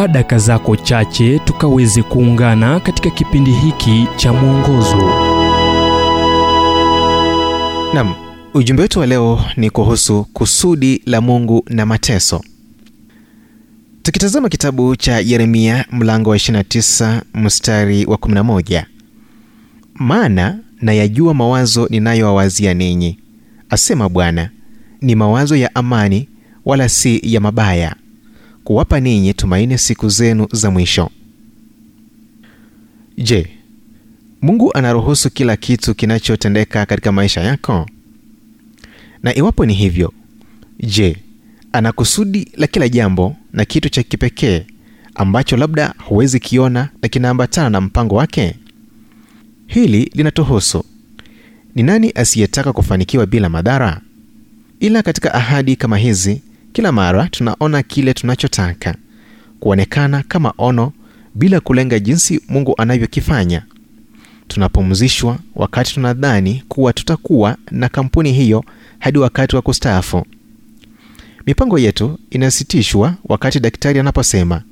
chukua daka zako chache tukaweze kuungana katika kipindi hiki cha mwongozo. Nam ujumbe wetu wa leo ni kuhusu kusudi la mungu na mateso. Tukitazama kitabu cha yeremia mlango wa 29 mstari wa 11 maana nayajua mawazo ninayowawazia ninyi asema bwana. Ni mawazo ya amani wala si ya mabaya kuwapa ninyi tumaini siku zenu za mwisho. Je mungu anaruhusu kila kitu kinachotendeka katika maisha yako? Na iwapo ni hivyo je ana kusudi la kila jambo na kitu cha kipekee ambacho labda huwezi kiona na kinaambatana na mpango wake? Hili linatuhusu. Ni nani asiyetaka kufanikiwa bila madhara? Ila katika ahadi kama hizi kila mara tunaona kile tunachotaka kuonekana kama ono bila kulenga jinsi mungu anavyokifanya. Tunapumzishwa wakati tunadhani kuwa tutakuwa na kampuni hiyo hadi wakati wa kustaafu. Mipango yetu inasitishwa wakati daktari anaposema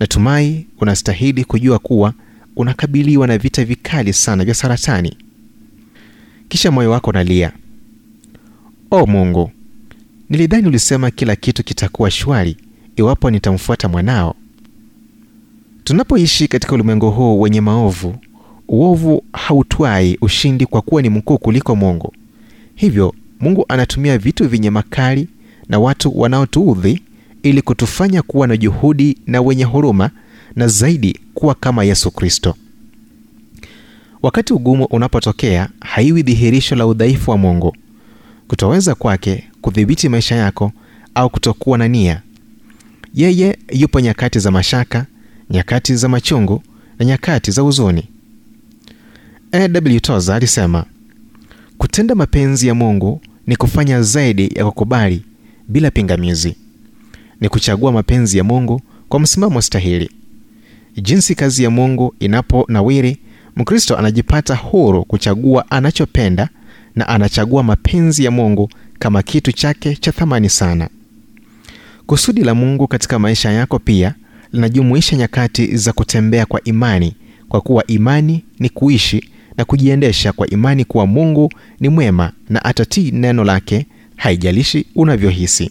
natumai unastahili kujua kuwa unakabiliwa na vita vikali sana vya saratani. Kisha moyo wako unalia o mungu nilidhani ulisema kila kitu kitakuwa shwari iwapo nitamfuata mwanao. Tunapoishi katika ulimwengu huu wenye maovu uovu hautwai ushindi kwa kuwa ni mkuu kuliko mungu. Hivyo mungu anatumia vitu vyenye makali na watu wanaotuudhi ili kutufanya kuwa na juhudi na wenye huruma na zaidi kuwa kama yesu kristo. Wakati ugumu unapotokea haiwi dhihirisho la udhaifu wa mungu. Kutoweza kwake kudhibiti maisha yako au kutokuwa na nia. Yeye yupo nyakati za mashaka nyakati za machungu na nyakati za huzuni. Aw toza alisema kutenda mapenzi ya mungu ni kufanya zaidi ya kukubali bila pingamizi. Ni kuchagua mapenzi ya mungu kwa msimamo stahili. Jinsi kazi ya mungu inaponawiri mkristo anajipata huru kuchagua anachopenda na anachagua mapenzi ya mungu kama kitu chake cha thamani sana. Kusudi la mungu katika maisha yako pia linajumuisha nyakati za kutembea kwa imani kwa kuwa imani ni kuishi na kujiendesha kwa imani kuwa mungu ni mwema na atatii neno lake haijalishi unavyohisi